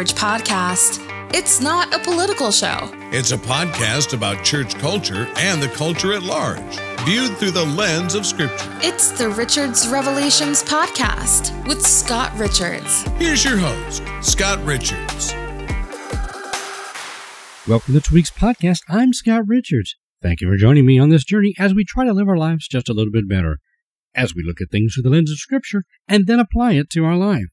not your average podcast. It's not a political show. It's a podcast about church culture and the culture at large, viewed through the lens of Scripture. It's the Richards Revelations podcast with Scott Richards. Here's your host, Scott Richards. Welcome to this week's podcast. I'm Scott Richards. Thank you for joining me on this journey as we try to live our lives just a little bit better, as we look at things through the lens of Scripture and then apply it to our life.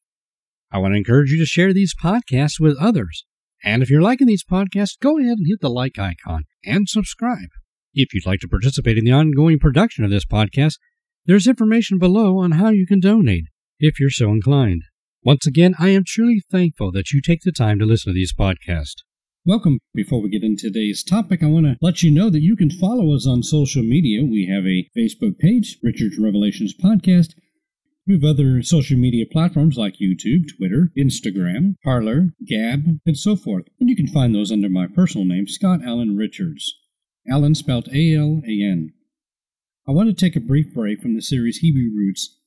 I want to encourage you to share these podcasts with others. And if you're liking these podcasts, go ahead and hit the like icon and subscribe. If you'd like to participate in the ongoing production of this podcast, there's information below on how you can donate if you're so inclined. Once again, I am truly thankful that you take the time to listen to these podcasts. Welcome. Before we get into today's topic, I want to let you know that you can follow us on social media. We have a Facebook page, Richard's Revelations Podcast. We have other social media platforms like YouTube, Twitter, Instagram, Parler, Gab, and so forth. And you can find those under my personal name, Scott Alan Richards. Alan spelled A L A N. I want to take a brief break from the series Hebrew Roots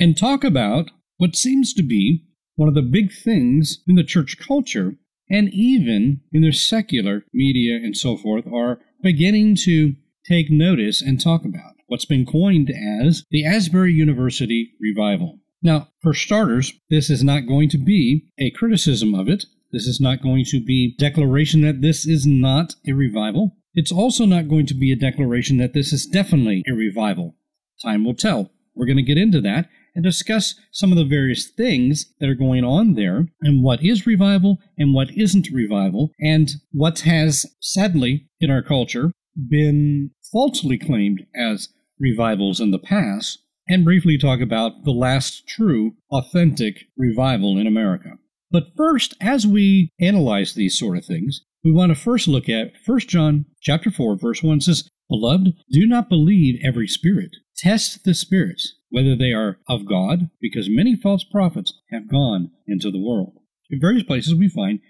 and talk about what seems to be one of the big things in the church culture and even in the secular media and so forth are beginning to take notice and talk about what's been coined as the Asbury University Revival. Now, for starters, this is not going to be a criticism of it. This is not going to be declaration that this is not a revival. It's also not going to be a declaration that this is definitely a revival. Time will tell. We're going to get into that and discuss some of the various things that are going on there and what is revival and what isn't revival and what has sadly in our culture been falsely claimed as revivals in the past, and briefly talk about the last true, authentic revival in America. But first, as we analyze these sort of things, we want to first look at 1 John chapter 4, verse 1 says, Beloved, do not believe every spirit. Test the spirits, whether they are of God, because many false prophets have gone into the world. In various places we find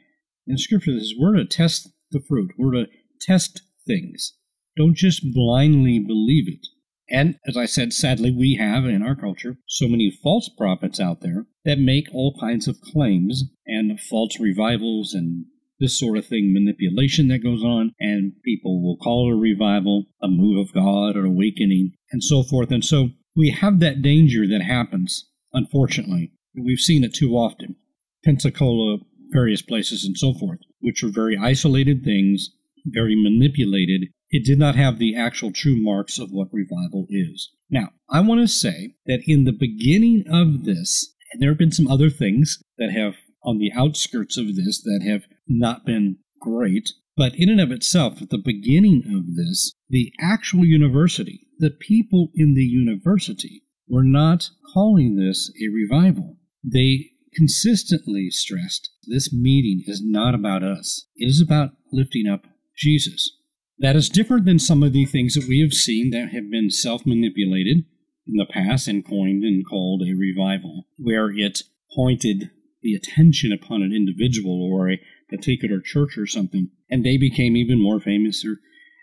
in Scripture this we're to test the fruit, we're to test things. Don't just blindly believe it. And as I said, sadly, we have in our culture so many false prophets out there that make all kinds of claims and false revivals and this sort of thing, manipulation that goes on, and people will call it a revival, a move of God, an awakening, and so forth. And so we have that danger that happens, unfortunately. We've seen it too often. Pensacola, various places, and so forth, which are very isolated things, very manipulated, it did not have the actual true marks of what revival is. Now, I want to say that in the beginning of this, and there have been some other things that have on the outskirts of this that have not been great, but in and of itself, at the beginning of this, the actual university, the people in the university, were not calling this a revival. They consistently stressed this meeting is not about us, it is about lifting up Jesus. That is different than some of the things that we have seen that have been self manipulated in the past and coined and called a revival, where it pointed the attention upon an individual or a particular church or something, and they became even more famous or,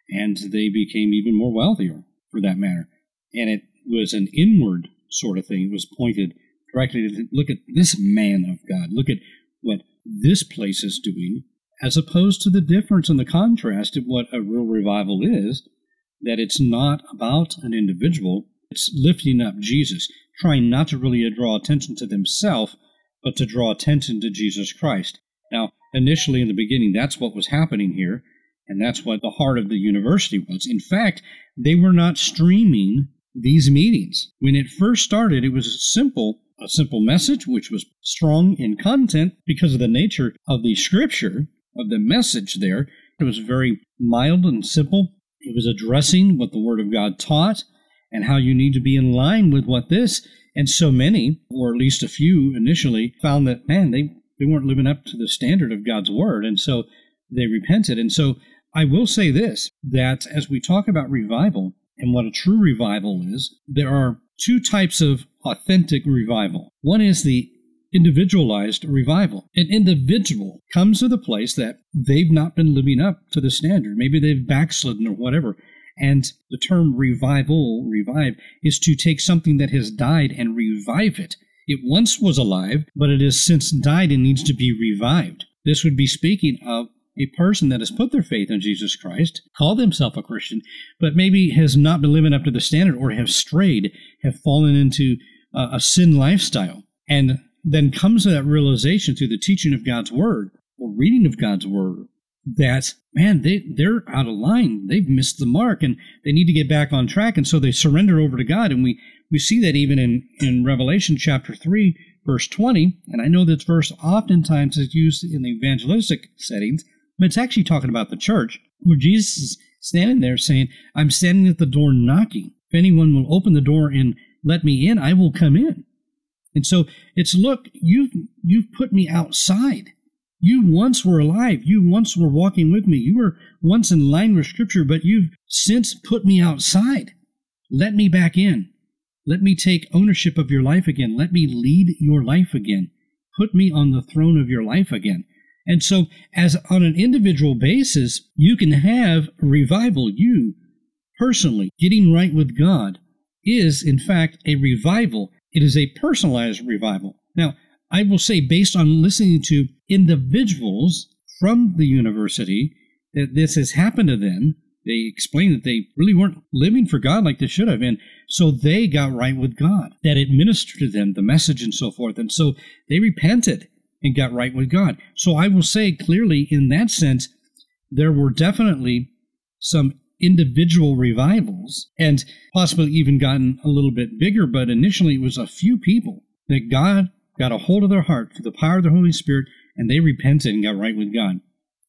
and they became even more wealthier for that matter. And it was an inward sort of thing. It was pointed directly to look at this man of God, look at what this place is doing, as opposed to the difference and the contrast of what a real revival is, that it's not about an individual, it's lifting up Jesus, trying not to really draw attention to themselves, but to draw attention to Jesus Christ. Now, initially in the beginning, that's what was happening here, and that's what the heart of the university was. In fact, they were not streaming these meetings. When it first started, it was simple a simple message, which was strong in content because of the nature of the scripture, of the message there. It was very mild and simple. It was addressing what the Word of God taught and how you need to be in line with what this. And so many, or at least a few initially, found that, man, they, they weren't living up to the standard of God's Word. And so they repented. And so I will say this that as we talk about revival and what a true revival is, there are two types of authentic revival. One is the individualized revival. An individual comes to the place that they've not been living up to the standard. Maybe they've backslidden or whatever. And the term revival, revive, is to take something that has died and revive it. It once was alive, but it has since died and needs to be revived. This would be speaking of a person that has put their faith in Jesus Christ, called himself a Christian, but maybe has not been living up to the standard or have strayed, have fallen into a sin lifestyle. And then comes to that realization through the teaching of God's word or reading of God's word that man they they're out of line. They've missed the mark and they need to get back on track and so they surrender over to god. And we we see that even in in revelation chapter 3 verse 20 and i know this verse oftentimes is used in the evangelistic settings but it's actually talking about the church where jesus is standing there saying i'm standing at the door knocking. If anyone will open the door and let me in i will come in and so it's look you've you've put me outside you once were alive. You once were walking with me. You were once in line with Scripture, but you've since put me outside. Let me back in. Let me take ownership of your life again. Let me lead your life again. Put me on the throne of your life again. And so, as on an individual basis, you can have revival. You personally getting right with God is, in fact, a revival. It is a personalized revival. Now, I will say, based on listening to individuals from the university, that this has happened to them. They explained that they really weren't living for God like they should have. And so they got right with God, that it ministered to them, the message and so forth. And so they repented and got right with God. So I will say clearly, in that sense, there were definitely some individual revivals and possibly even gotten a little bit bigger, but initially it was a few people that God got a hold of their heart through the power of the Holy Spirit, and they repented and got right with God.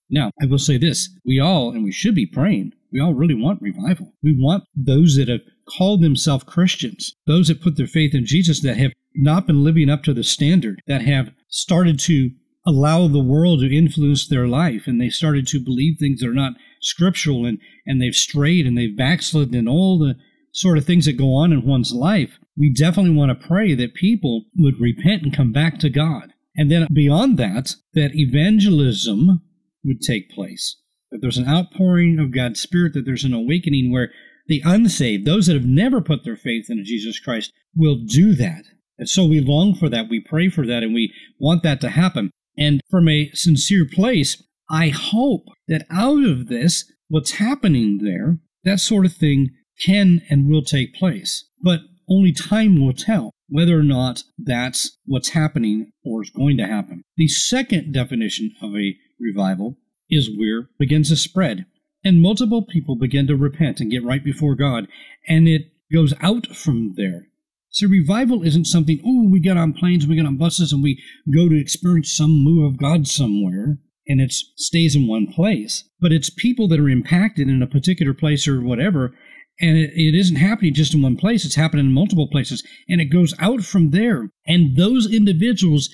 Now, I will say this we all, and we should be praying, we all really want revival. We want those that have called themselves Christians, those that put their faith in Jesus, that have not been living up to the standard, that have started to allow the world to influence their life, and they started to believe things that are not scriptural, and, and they've strayed and they've backslidden, and all the sort of things that go on in one's life we definitely want to pray that people would repent and come back to God. And then beyond that, that evangelism would take place. That there's an outpouring of God's Spirit, that there's an awakening where the unsaved, those that have never put their faith in Jesus Christ, will do that. And so we long for that, we pray for that, and we want that to happen. And from a sincere place, I hope that out of this, what's happening there, that sort of thing can and will take place. But only time will tell whether or not that's what's happening or is going to happen. The second definition of a revival is where begins to spread and multiple people begin to repent and get right before God, and it goes out from there. So revival isn't something, oh, we get on planes, we get on buses, and we go to experience some move of God somewhere, and it stays in one place. But it's people that are impacted in a particular place or whatever, and it, it isn't happening just in one place, it's happening in multiple places. And it goes out from there. And those individuals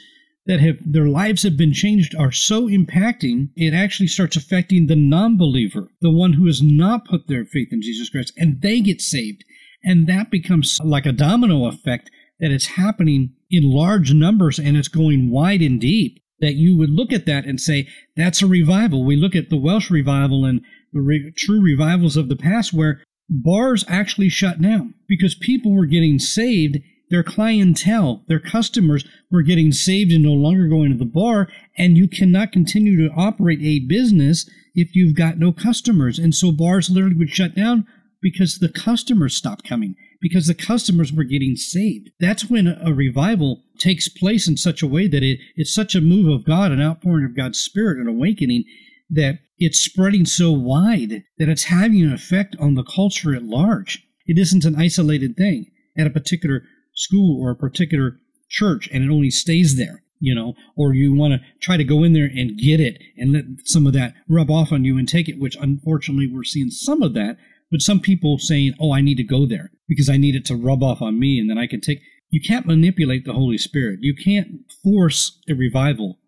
that have their lives have been changed are so impacting, it actually starts affecting the non believer, the one who has not put their faith in Jesus Christ, and they get saved. And that becomes like a domino effect that it's happening in large numbers and it's going wide and deep. That you would look at that and say, that's a revival. We look at the Welsh revival and the re- true revivals of the past where bars actually shut down because people were getting saved. Their clientele, their customers were getting saved and no longer going to the bar. And you cannot continue to operate a business if you've got no customers. And so bars literally would shut down because the customers stopped coming, because the customers were getting saved. That's when a revival takes place in such a way that it, it's such a move of God, an outpouring of God's Spirit, an awakening that it's spreading so wide that it's having an effect on the culture at large. It isn't an isolated thing at a particular school or a particular church and it only stays there, you know, or you want to try to go in there and get it and let some of that rub off on you and take it, which unfortunately we're seeing some of that, but some people saying, oh, I need to go there because I need it to rub off on me and then I can take. You can't manipulate the Holy Spirit. You can't force a revival.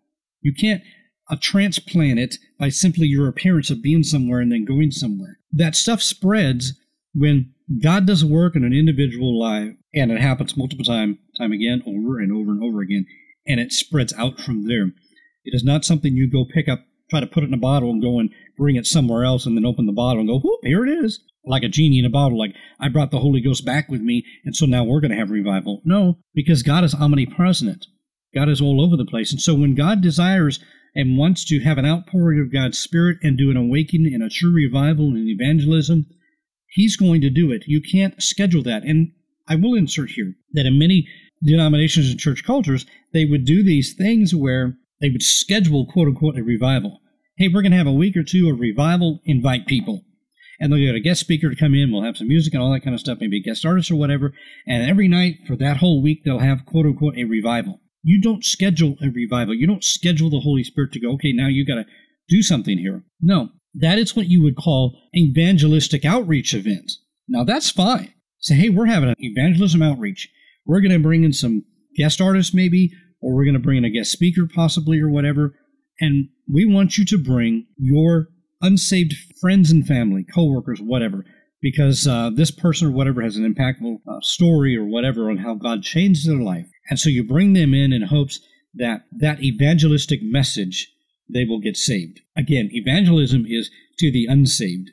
You can't a transplant it by simply your appearance of being somewhere and then going somewhere. That stuff spreads when God does work in an individual life, and it happens multiple time, time again, over and over and over again, and it spreads out from there. It is not something you go pick up try to put it in a bottle and go and bring it somewhere else and then open the bottle and go, whoop, here it is. Like a genie in a bottle, like I brought the Holy Ghost back with me, and so now we're going to have revival. No, because God is omnipresent. God is all over the place. And so when God desires and wants to have an outpouring of God's Spirit and do an awakening and a true revival and evangelism, He's going to do it. You can't schedule that. And I will insert here that in many denominations and church cultures, they would do these things where they would schedule, quote unquote, a revival. Hey, we're going to have a week or two of revival, invite people. And they'll get a guest speaker to come in, we'll have some music and all that kind of stuff, maybe a guest artist or whatever. And every night for that whole week, they'll have, quote unquote, a revival. You don't schedule a revival. You don't schedule the Holy Spirit to go, okay, now you got to do something here. No, that is what you would call evangelistic outreach event. Now that's fine. Say, hey, we're having an evangelism outreach. We're going to bring in some guest artists, maybe, or we're going to bring in a guest speaker, possibly, or whatever. And we want you to bring your unsaved friends and family, coworkers, whatever, because uh, this person or whatever has an impactful uh, story or whatever on how God changed their life. And so you bring them in in hopes that that evangelistic message they will get saved. Again, evangelism is to the unsaved.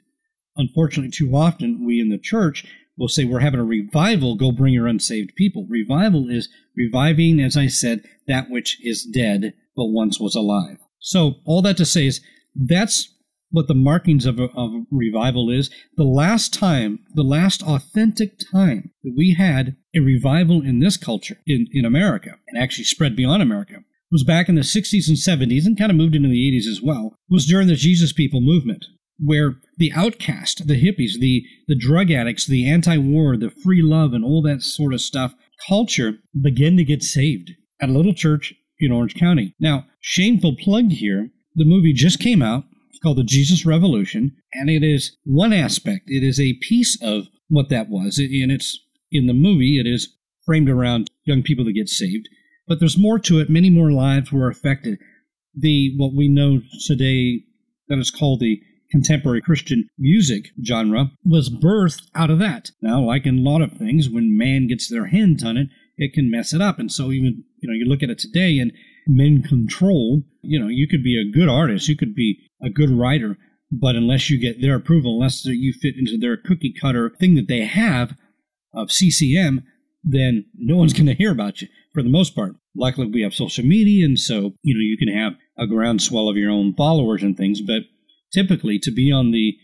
Unfortunately, too often we in the church will say we're having a revival, go bring your unsaved people. Revival is reviving, as I said, that which is dead but once was alive. So, all that to say is that's what the markings of a, of a revival is. The last time, the last authentic time that we had a revival in this culture, in, in America, and actually spread beyond America, was back in the 60s and 70s and kind of moved into the 80s as well, was during the Jesus People movement, where the outcast, the hippies, the, the drug addicts, the anti war, the free love, and all that sort of stuff, culture began to get saved at a little church in Orange County. Now, shameful plug here, the movie just came out. It's called The Jesus Revolution, and it is one aspect. It is a piece of what that was. And it's in the movie, it is framed around young people that get saved. But there's more to it. Many more lives were affected. The what we know today that is called the contemporary Christian music genre was birthed out of that. Now, like in a lot of things, when man gets their hands on it, it can mess it up. And so even you know you look at it today and men control. You know, you could be a good artist, you could be a good writer, but unless you get their approval, unless you fit into their cookie cutter thing that they have of CCM, then no one's going to hear about you for the most part. Luckily, we have social media, and so you know you can have a groundswell of your own followers and things. But typically, to be on the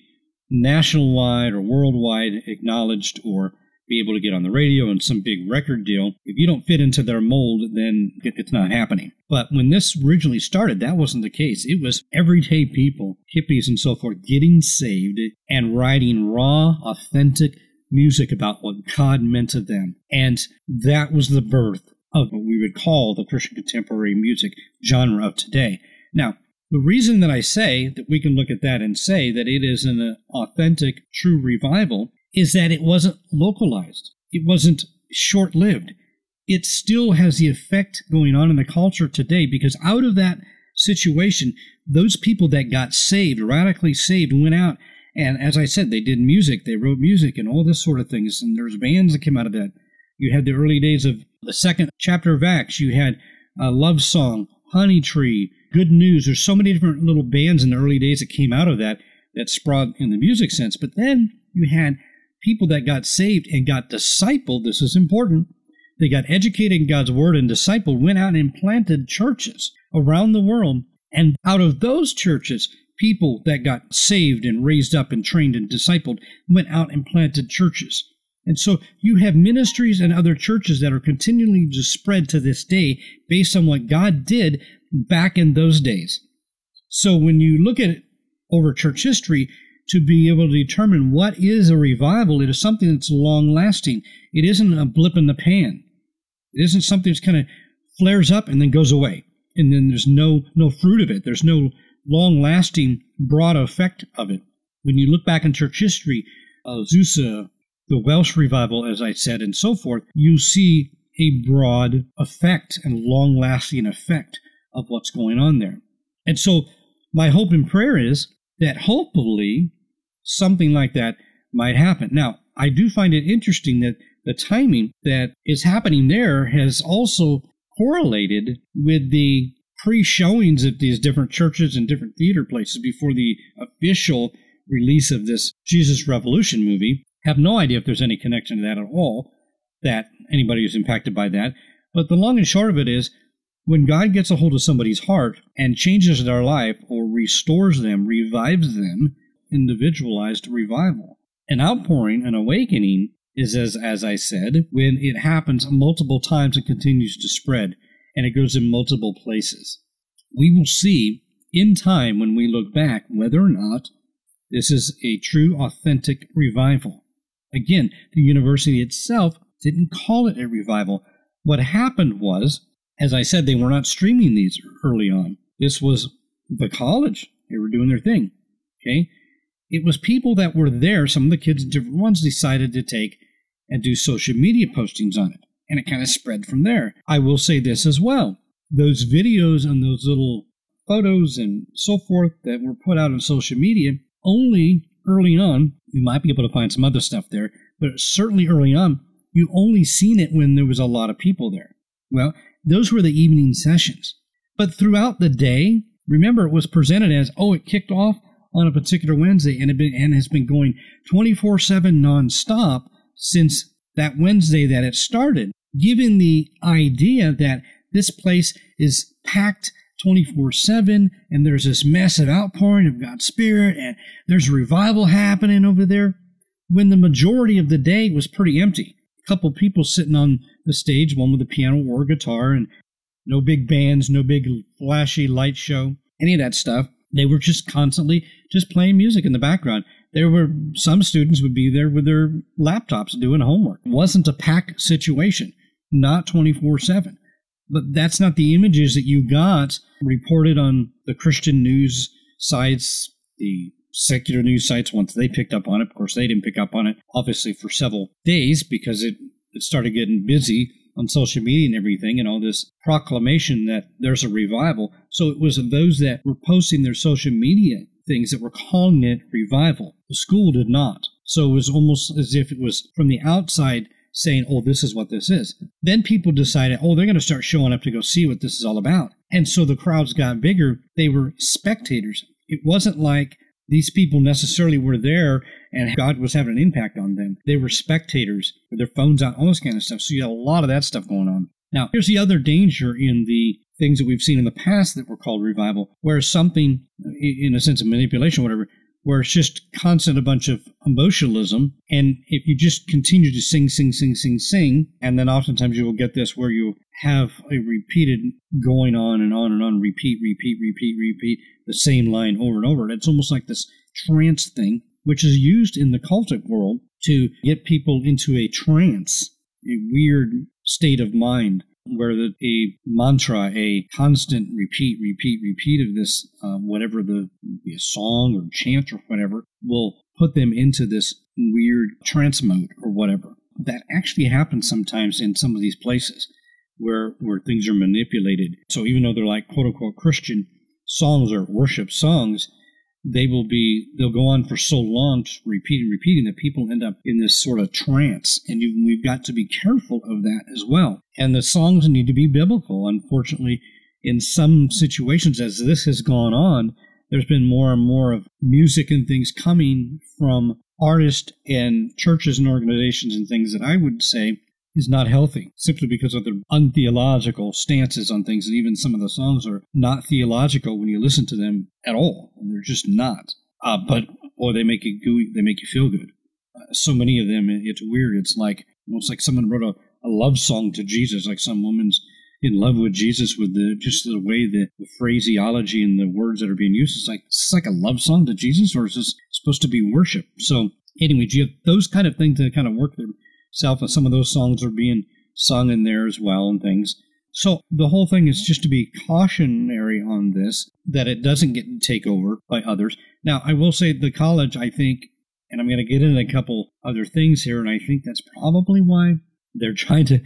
national wide or worldwide acknowledged or be able to get on the radio and some big record deal. If you don't fit into their mold, then it's not happening. But when this originally started, that wasn't the case. It was everyday people, hippies and so forth, getting saved and writing raw, authentic music about what God meant to them. And that was the birth of what we would call the Christian contemporary music genre of today. Now, the reason that I say that we can look at that and say that it is an authentic, true revival is that it wasn't localized. It wasn't short lived. It still has the effect going on in the culture today because out of that situation, those people that got saved, radically saved, went out and as I said, they did music, they wrote music and all this sort of things. And there's bands that came out of that. You had the early days of the second chapter of Acts. You had love song, Honey Tree, Good News. There's so many different little bands in the early days that came out of that that sprout in the music sense. But then you had people that got saved and got discipled. This is important. They got educated in God's word and discipled, went out and planted churches around the world. And out of those churches, people that got saved and raised up and trained and discipled went out and planted churches. And so you have ministries and other churches that are continually to spread to this day based on what God did back in those days. So when you look at it over church history, to be able to determine what is a revival, it is something that's long lasting. It isn't a blip in the pan. It isn't something that's kind of flares up and then goes away. And then there's no no fruit of it. There's no long lasting, broad effect of it. When you look back in church history, uh, Azusa, uh, the Welsh revival, as I said, and so forth, you see a broad effect and long lasting effect of what's going on there. And so, my hope and prayer is that hopefully something like that might happen. Now, I do find it interesting that the timing that is happening there has also correlated with the pre showings at these different churches and different theater places before the official release of this Jesus Revolution movie. Have no idea if there's any connection to that at all, that anybody is impacted by that. But the long and short of it is when God gets a hold of somebody's heart and changes their life or restores them, revives them, individualized revival. An outpouring, an awakening, is as, as I said, when it happens multiple times and continues to spread and it goes in multiple places. We will see in time when we look back whether or not this is a true, authentic revival. Again, the university itself didn't call it a revival. What happened was, as I said, they were not streaming these early on. This was the college. They were doing their thing. Okay? It was people that were there, some of the kids, different ones, decided to take and do social media postings on it and it kind of spread from there. I will say this as well those videos and those little photos and so forth that were put out on social media only early on, you might be able to find some other stuff there, but certainly early on, you only seen it when there was a lot of people there. Well, those were the evening sessions. But throughout the day, remember it was presented as, oh, it kicked off on a particular Wednesday and, been, and has been going 24 7 nonstop since that Wednesday that it started, giving the idea that this place is packed 24 7 and there's this massive outpouring of God's Spirit and there's revival happening over there when the majority of the day was pretty empty. Couple people sitting on the stage, one with a piano or a guitar, and no big bands, no big flashy light show, any of that stuff. They were just constantly just playing music in the background there were some students would be there with their laptops doing homework. It wasn't a packed situation, not 24 7. But that's not the images that you got reported on the Christian news sites, the secular news sites once they picked up on it. Of course, they didn't pick up on it, obviously, for several days because it, it started getting busy on social media and everything, and all this proclamation that there's a revival. So it was those that were posting their social media things that were calling it revival. The school did not. So it was almost as if it was from the outside saying, oh, this is what this is. Then people decided, oh, they're going to start showing up to go see what this is all about. And so the crowds got bigger. They were spectators. It wasn't like these people necessarily were there and God was having an impact on them. They were spectators with their phones out, all this kind of stuff. So you had a lot of that stuff going on. Now, here's the other danger in the things that we've seen in the past that were called revival, where something, in a sense of manipulation, whatever, where it's just constant a bunch of emotionalism. And if you just continue to sing, sing, sing, sing, sing, and then oftentimes you will get this where you have a repeated going on and on and on, repeat, repeat, repeat, repeat the same line over and over. And It's almost like this trance thing, which is used in the cultic world to get people into a trance, a weird state of mind where the, a mantra, a constant repeat, repeat, repeat of this, um, whatever the be a song or chant or whatever, will put them into this weird trance mode or whatever. That actually happens sometimes in some of these places where where things are manipulated. So even though they're like quote unquote Christian songs or worship songs, they will be they'll go on for so long just repeating repeating that people end up in this sort of trance. And you, we've got to be careful of that as well. And the songs need to be biblical. Unfortunately in some situations as this has gone on there's been more and more of music and things coming from artists and churches and organizations and things that i would say is not healthy simply because of their untheological stances on things. And even some of the songs are not theological when you listen to them at all. And they're just not. Uh, but, or they make you gooey, they make you feel good. Uh, so many of them, it's weird. It's like, almost like someone wrote a, a love song to Jesus, like some woman's in love with Jesus with the just the way the, the phraseology and the words that are being used. It's like it's like a love song to Jesus, or is this supposed to be worship? So anyway, you have those kind of things that kind of work their self, and some of those songs are being sung in there as well and things. So the whole thing is just to be cautionary on this, that it doesn't get take over by others. Now, I will say the college, I think, and I'm going to get into a couple other things here, and I think that's probably why they're trying to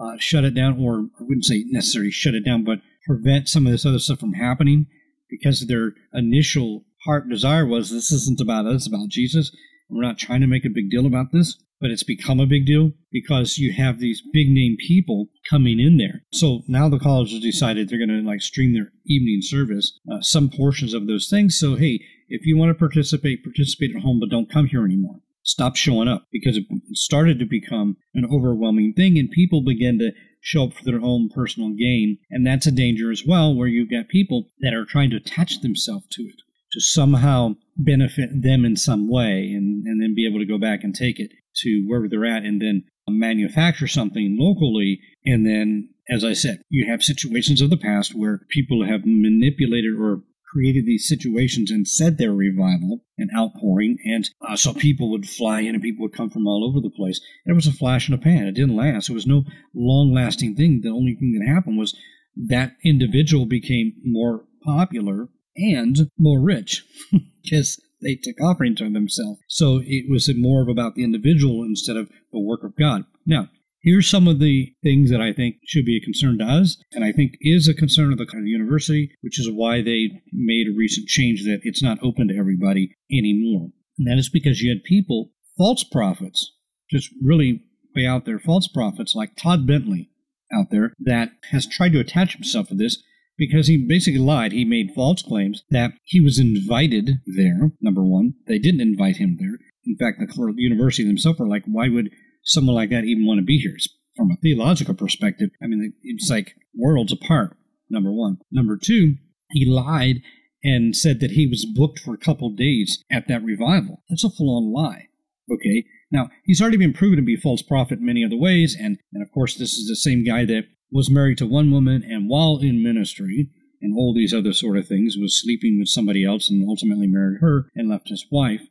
uh, shut it down, or I wouldn't say necessarily shut it down, but prevent some of this other stuff from happening, because their initial heart desire was this isn't about us, it's about Jesus. We're not trying to make a big deal about this. But it's become a big deal because you have these big name people coming in there. So now the college has decided they're going to like stream their evening service, uh, some portions of those things. So hey, if you want to participate, participate at home, but don't come here anymore. Stop showing up because it started to become an overwhelming thing, and people begin to show up for their own personal gain. And that's a danger as well, where you've got people that are trying to attach themselves to it to somehow benefit them in some way and, and then be able to go back and take it to wherever they're at and then manufacture something locally. And then, as I said, you have situations of the past where people have manipulated or created these situations and said they're revival and outpouring. And uh, so people would fly in and people would come from all over the place. And It was a flash in a pan. It didn't last. It was no long lasting thing. The only thing that happened was that individual became more popular and more rich because they took offerings on themselves. So it was more of about the individual instead of the work of God. Now, here's some of the things that I think should be a concern to us, and I think is a concern of the university, which is why they made a recent change that it's not open to everybody anymore. And that is because you had people, false prophets, just really way out there, false prophets like Todd Bentley out there that has tried to attach himself to this because he basically lied. He made false claims that he was invited there, number one. They didn't invite him there. In fact, the university themselves were like, why would someone like that even want to be here? From a theological perspective, I mean, it's like worlds apart, number one. Number two, he lied and said that he was booked for a couple days at that revival. That's a full on lie. Okay. Now, he's already been proven to be a false prophet in many other ways, and, and of course, this is the same guy that was married to one woman and while in ministry and all these other sort of things was sleeping with somebody else and ultimately married her and left his wife.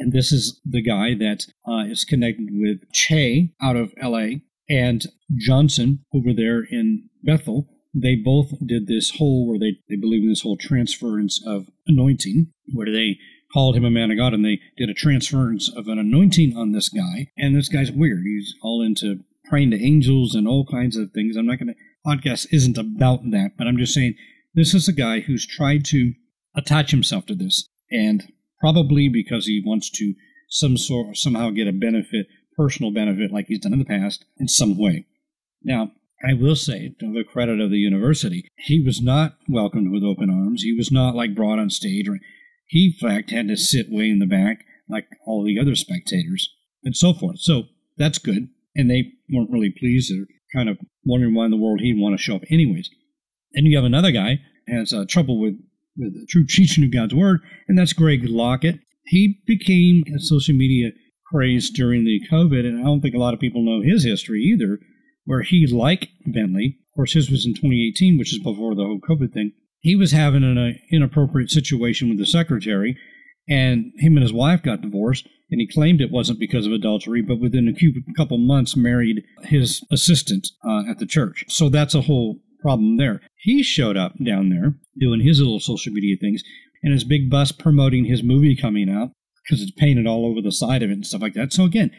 And this is the guy that uh, is connected with Che out of LA and Johnson over there in Bethel. They both did this whole, where they, they believe in this whole transference of anointing, where they called him a man of God and they did a transference of an anointing on this guy. And this guy's weird. He's all into praying to angels and all kinds of things. I'm not going to, podcast isn't about that, but I'm just saying this is a guy who's tried to attach himself to this and probably because he wants to some sort somehow get a benefit, personal benefit like he's done in the past in some way. Now, I will say, to the credit of the university, he was not welcomed with open arms. He was not like brought on stage, or he in fact had to sit way in the back like all the other spectators and so forth. So that's good and they weren't really pleased. They're kind of wondering why in the world he'd want to show up anyways. And you have another guy has uh, trouble with, with the true teaching of God's word, and that's Greg Locke. He became a social media craze during the COVID, and I don't think a lot of people know his history either, where he, like Bentley, of course, his was in 2018, which is before the whole COVID thing. He was having an uh, inappropriate situation with the secretary, and him and his wife got divorced and he claimed it wasn't because of adultery, but within a couple months married his assistant uh, at the church. So that's a whole problem there. He showed up down there doing his little social media things and his big bus promoting his movie coming out because it's painted all over the side of it and stuff like that. So again,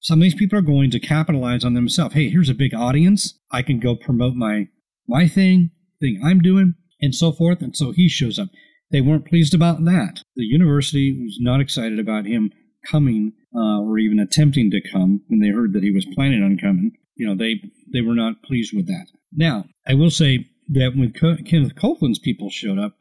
some of these people are going to capitalize on themselves. Hey, here's a big audience. I can go promote my my thing, thing I'm doing, and so forth. And so he shows up. They weren't pleased about that. The university was not excited about him coming uh, or even attempting to come when they heard that he was planning on coming. You know, they they were not pleased with that. Now, I will say that when Co- Kenneth Copeland's people showed up,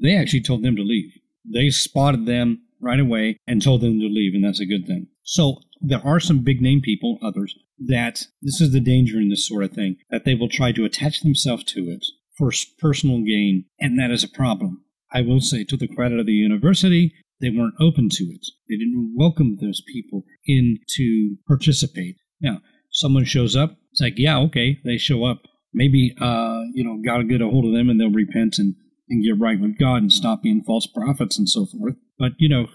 they actually told them to leave. They spotted them right away and told them to leave, and that's a good thing. So there are some big name people, others, that this is the danger in this sort of thing, that they will try to attach themselves to it for personal gain, and that is a problem. I will say, to the credit of the university, they weren't open to it. They didn't welcome those people in to participate. Now, someone shows up, it's like, yeah, okay, they show up. Maybe, uh, you know, God will get a hold of them and they'll repent and, and get right with God and stop being false prophets and so forth. But, you know,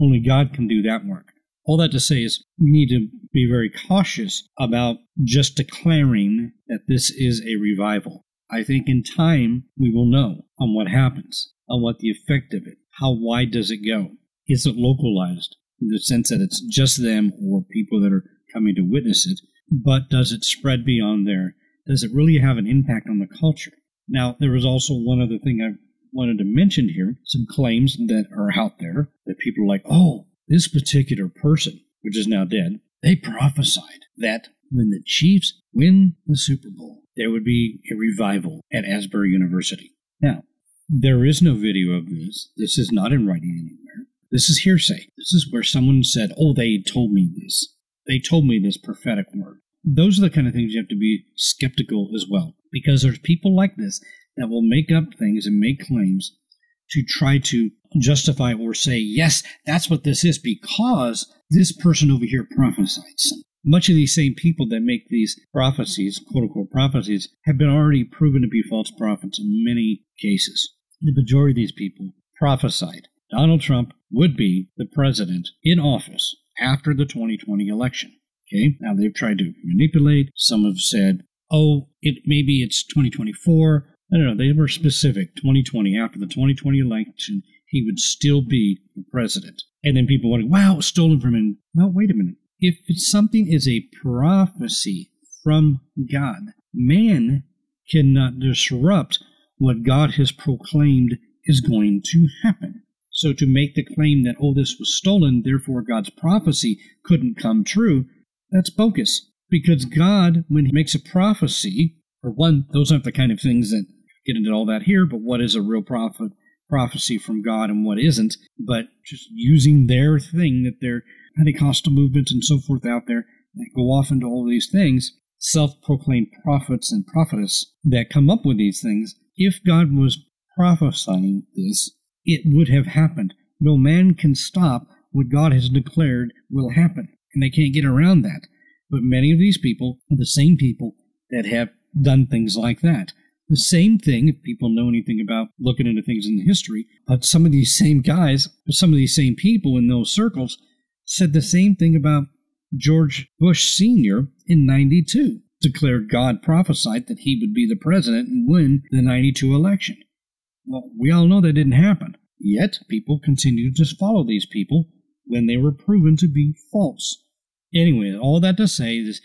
only God can do that work. All that to say is we need to be very cautious about just declaring that this is a revival. I think in time we will know on what happens, on what the effect of it how wide does it go? Is it localized in the sense that it's just them or people that are coming to witness it? But does it spread beyond there? Does it really have an impact on the culture? Now, there was also one other thing I wanted to mention here some claims that are out there that people are like, oh, this particular person, which is now dead, They prophesied that when the Chiefs win the Super Bowl, there would be a revival at Asbury University. Now, there is no video of this. This is not in writing anywhere. This is hearsay. This is where someone said, Oh, they told me this. They told me this prophetic word. Those are the kind of things you have to be skeptical as well, because there's people like this that will make up things and make claims to try to justify or say, yes, that's what this is because this person over here prophesied something. Much of these same people that make these prophecies, quote unquote prophecies, have been already proven to be false prophets in many cases. The majority of these people prophesied Donald Trump would be the president in office after the 2020 election. Okay, now they've tried to manipulate. Some have said, oh, it maybe it's 2024. I don't know. They were specific. 2020, after the 2020 election, he would still be the president. And then people wondering, wow, it was stolen from him. Well, wait a minute. If something is a prophecy from God, man cannot disrupt what God has proclaimed is going to happen. So to make the claim that, oh, this was stolen, therefore God's prophecy couldn't come true, that's bogus. Because God, when He makes a prophecy, for one, those aren't the kind of things that get into all that here, but what is a real prophet prophecy from God and what isn't, but just using their thing that their Pentecostal movements and so forth out there that go off into all these things, self proclaimed prophets and prophetess that come up with these things. If God was prophesying this, it would have happened. No man can stop what God has declared will happen, and they can't get around that. But many of these people are the same people that have done things like that. The same thing, if people know anything about looking into things in the history, but some of these same guys, some of these same people in those circles said the same thing about George Bush Sr. in 92. Declared God prophesied that he would be the president and win the 92 election. Well, we all know that didn't happen. Yet, people continued to follow these people when they were proven to be false. Anyway, all that to say is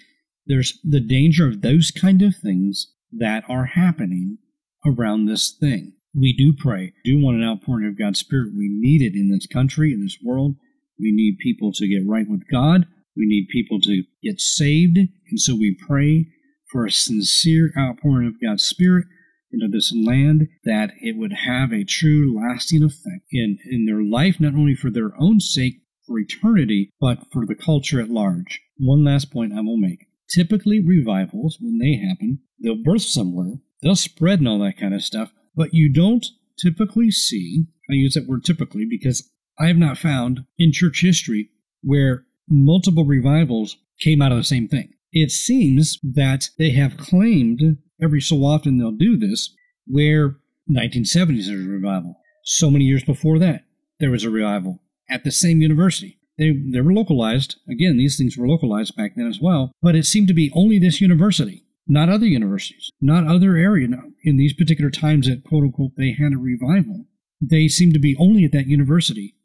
there's the danger of those kind of things that are happening around this thing. We do pray, do want an outpouring of God's Spirit. We need it in this country, in this world. We need people to get right with God. We need people to get saved. And so we pray for a sincere outpouring of God's Spirit into this land that it would have a true lasting effect in, in their life, not only for their own sake, for eternity, but for the culture at large. One last point I will make. Typically, revivals, when they happen, they'll birth somewhere, they'll spread and all that kind of stuff, but you don't typically see, I use that word typically because I have not found in church history where multiple revivals came out of the same thing. It seems that they have claimed every so often they'll do this, where 1970s there was a revival. So many years before that, there was a revival at the same university. They, they were localized. Again, these things were localized back then as well, but it seemed to be only this university, not other universities, not other area. In these particular times that quote unquote they had a revival, they seemed to be only at that university.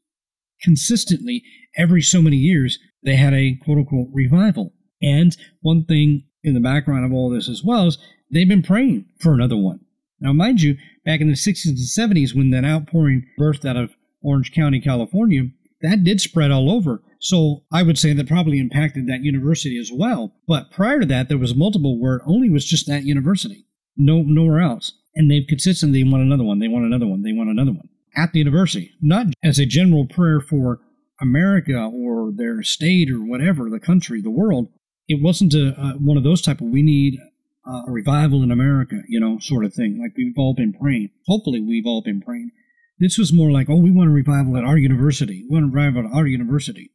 Consistently, every so many years, they had a quote unquote revival. And one thing in the background of all this as well is they've been praying for another one. Now, mind you, back in the 60s and 70s, when that outpouring burst out of Orange County, California, that did spread all over. So I would say that probably impacted that university as well. But prior to that, there was multiple where it only was just that university, no nowhere else. And they've consistently want another one. They want another one. They want another one at the university, not as a general prayer for America or their state or whatever, the country, the world. It wasn't a, a one of those type of we need a revival in America, you know, sort of thing. Like we've all been praying. Hopefully, we've all been praying. This was more like, oh, we want a revival at our university. We want a revival at our university.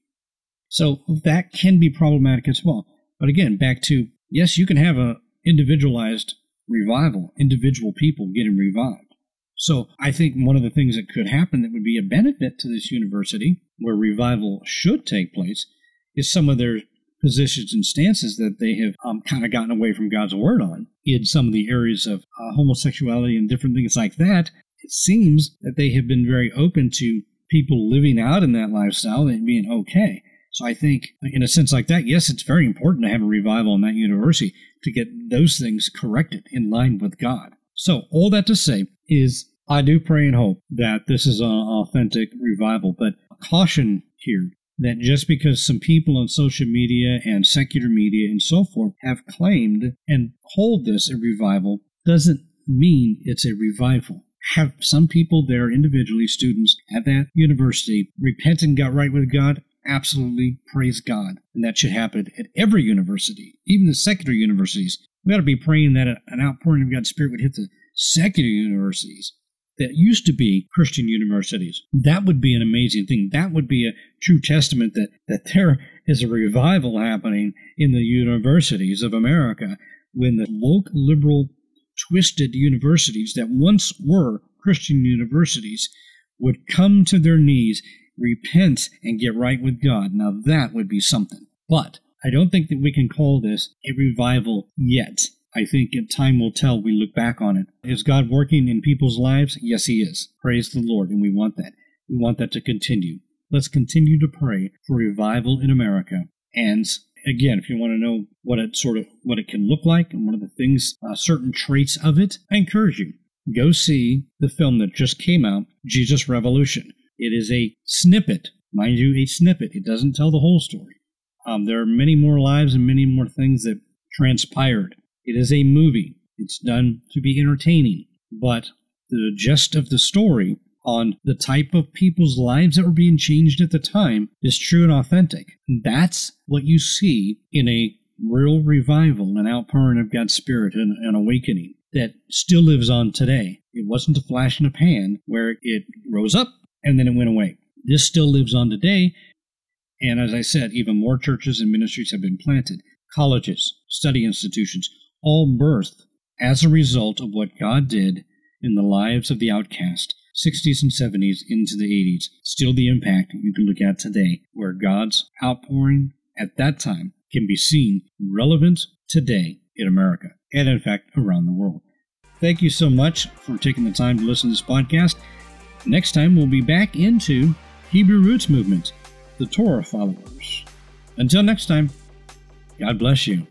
So that can be problematic as well. But again, back to yes, you can have a individualized revival, individual people getting revived. So I think one of the things that could happen that would be a benefit to this university, where revival should take place, is some of their positions and stances that they have um, kind of gotten away from God's word on in some of the areas of uh, homosexuality and different things like that. It seems that they have been very open to people living out in that lifestyle and being okay. So I think, in a sense like that, yes, it's very important to have a revival in that university to get those things corrected in line with God. So all that to say is, I do pray and hope that this is an authentic revival, but caution here that just because some people on social media and secular media and so forth have claimed and hold this a revival doesn't mean it's a revival. Have some people there individually, students at that university, repent and got right with God? Absolutely, praise God. And that should happen at every university, even the secular universities. We ought to be praying that an outpouring of God's Spirit would hit the secular universities that used to be Christian universities. That would be an amazing thing. That would be a true testament that, that there is a revival happening in the universities of America when the woke, liberal, twisted universities that once were Christian universities would come to their knees, repent, and get right with God. Now that would be something. But I don't think that we can call this a revival yet. I think time will tell. We look back on it. Is God working in people's lives? Yes, He is. Praise the Lord, and we want that. We want that to continue. Let's continue to pray for revival in America. And again, if you want to know what it sort of what it can look like and what are the things, uh, certain traits of it, I encourage you go see the film that just came out, Jesus Revolution. It is a snippet, mind you, a snippet. It doesn't tell the whole story. Um, there are many more lives and many more things that transpired it is a movie. It's done to be entertaining, but the gist of the story on the type of people's lives that were being changed at the time is true and authentic. That's what you see in a real revival, an outpouring of God's Spirit, and an awakening that still lives on today. It wasn't a flash in a pan where it rose up and then it went away. This still lives on today. And as I said, even more churches and ministries have been planted, colleges, study institutions, all birthed as a result of what God did in the lives of the outcast, 60s and 70s into the 80s. Still the impact you can look at today, where God's outpouring at that time can be seen relevant today in America and, in fact, around the world. Thank you so much for taking the time to listen to this podcast. Next time, we'll be back into Hebrew Roots Movement, the Torah followers. Until next time, God bless you.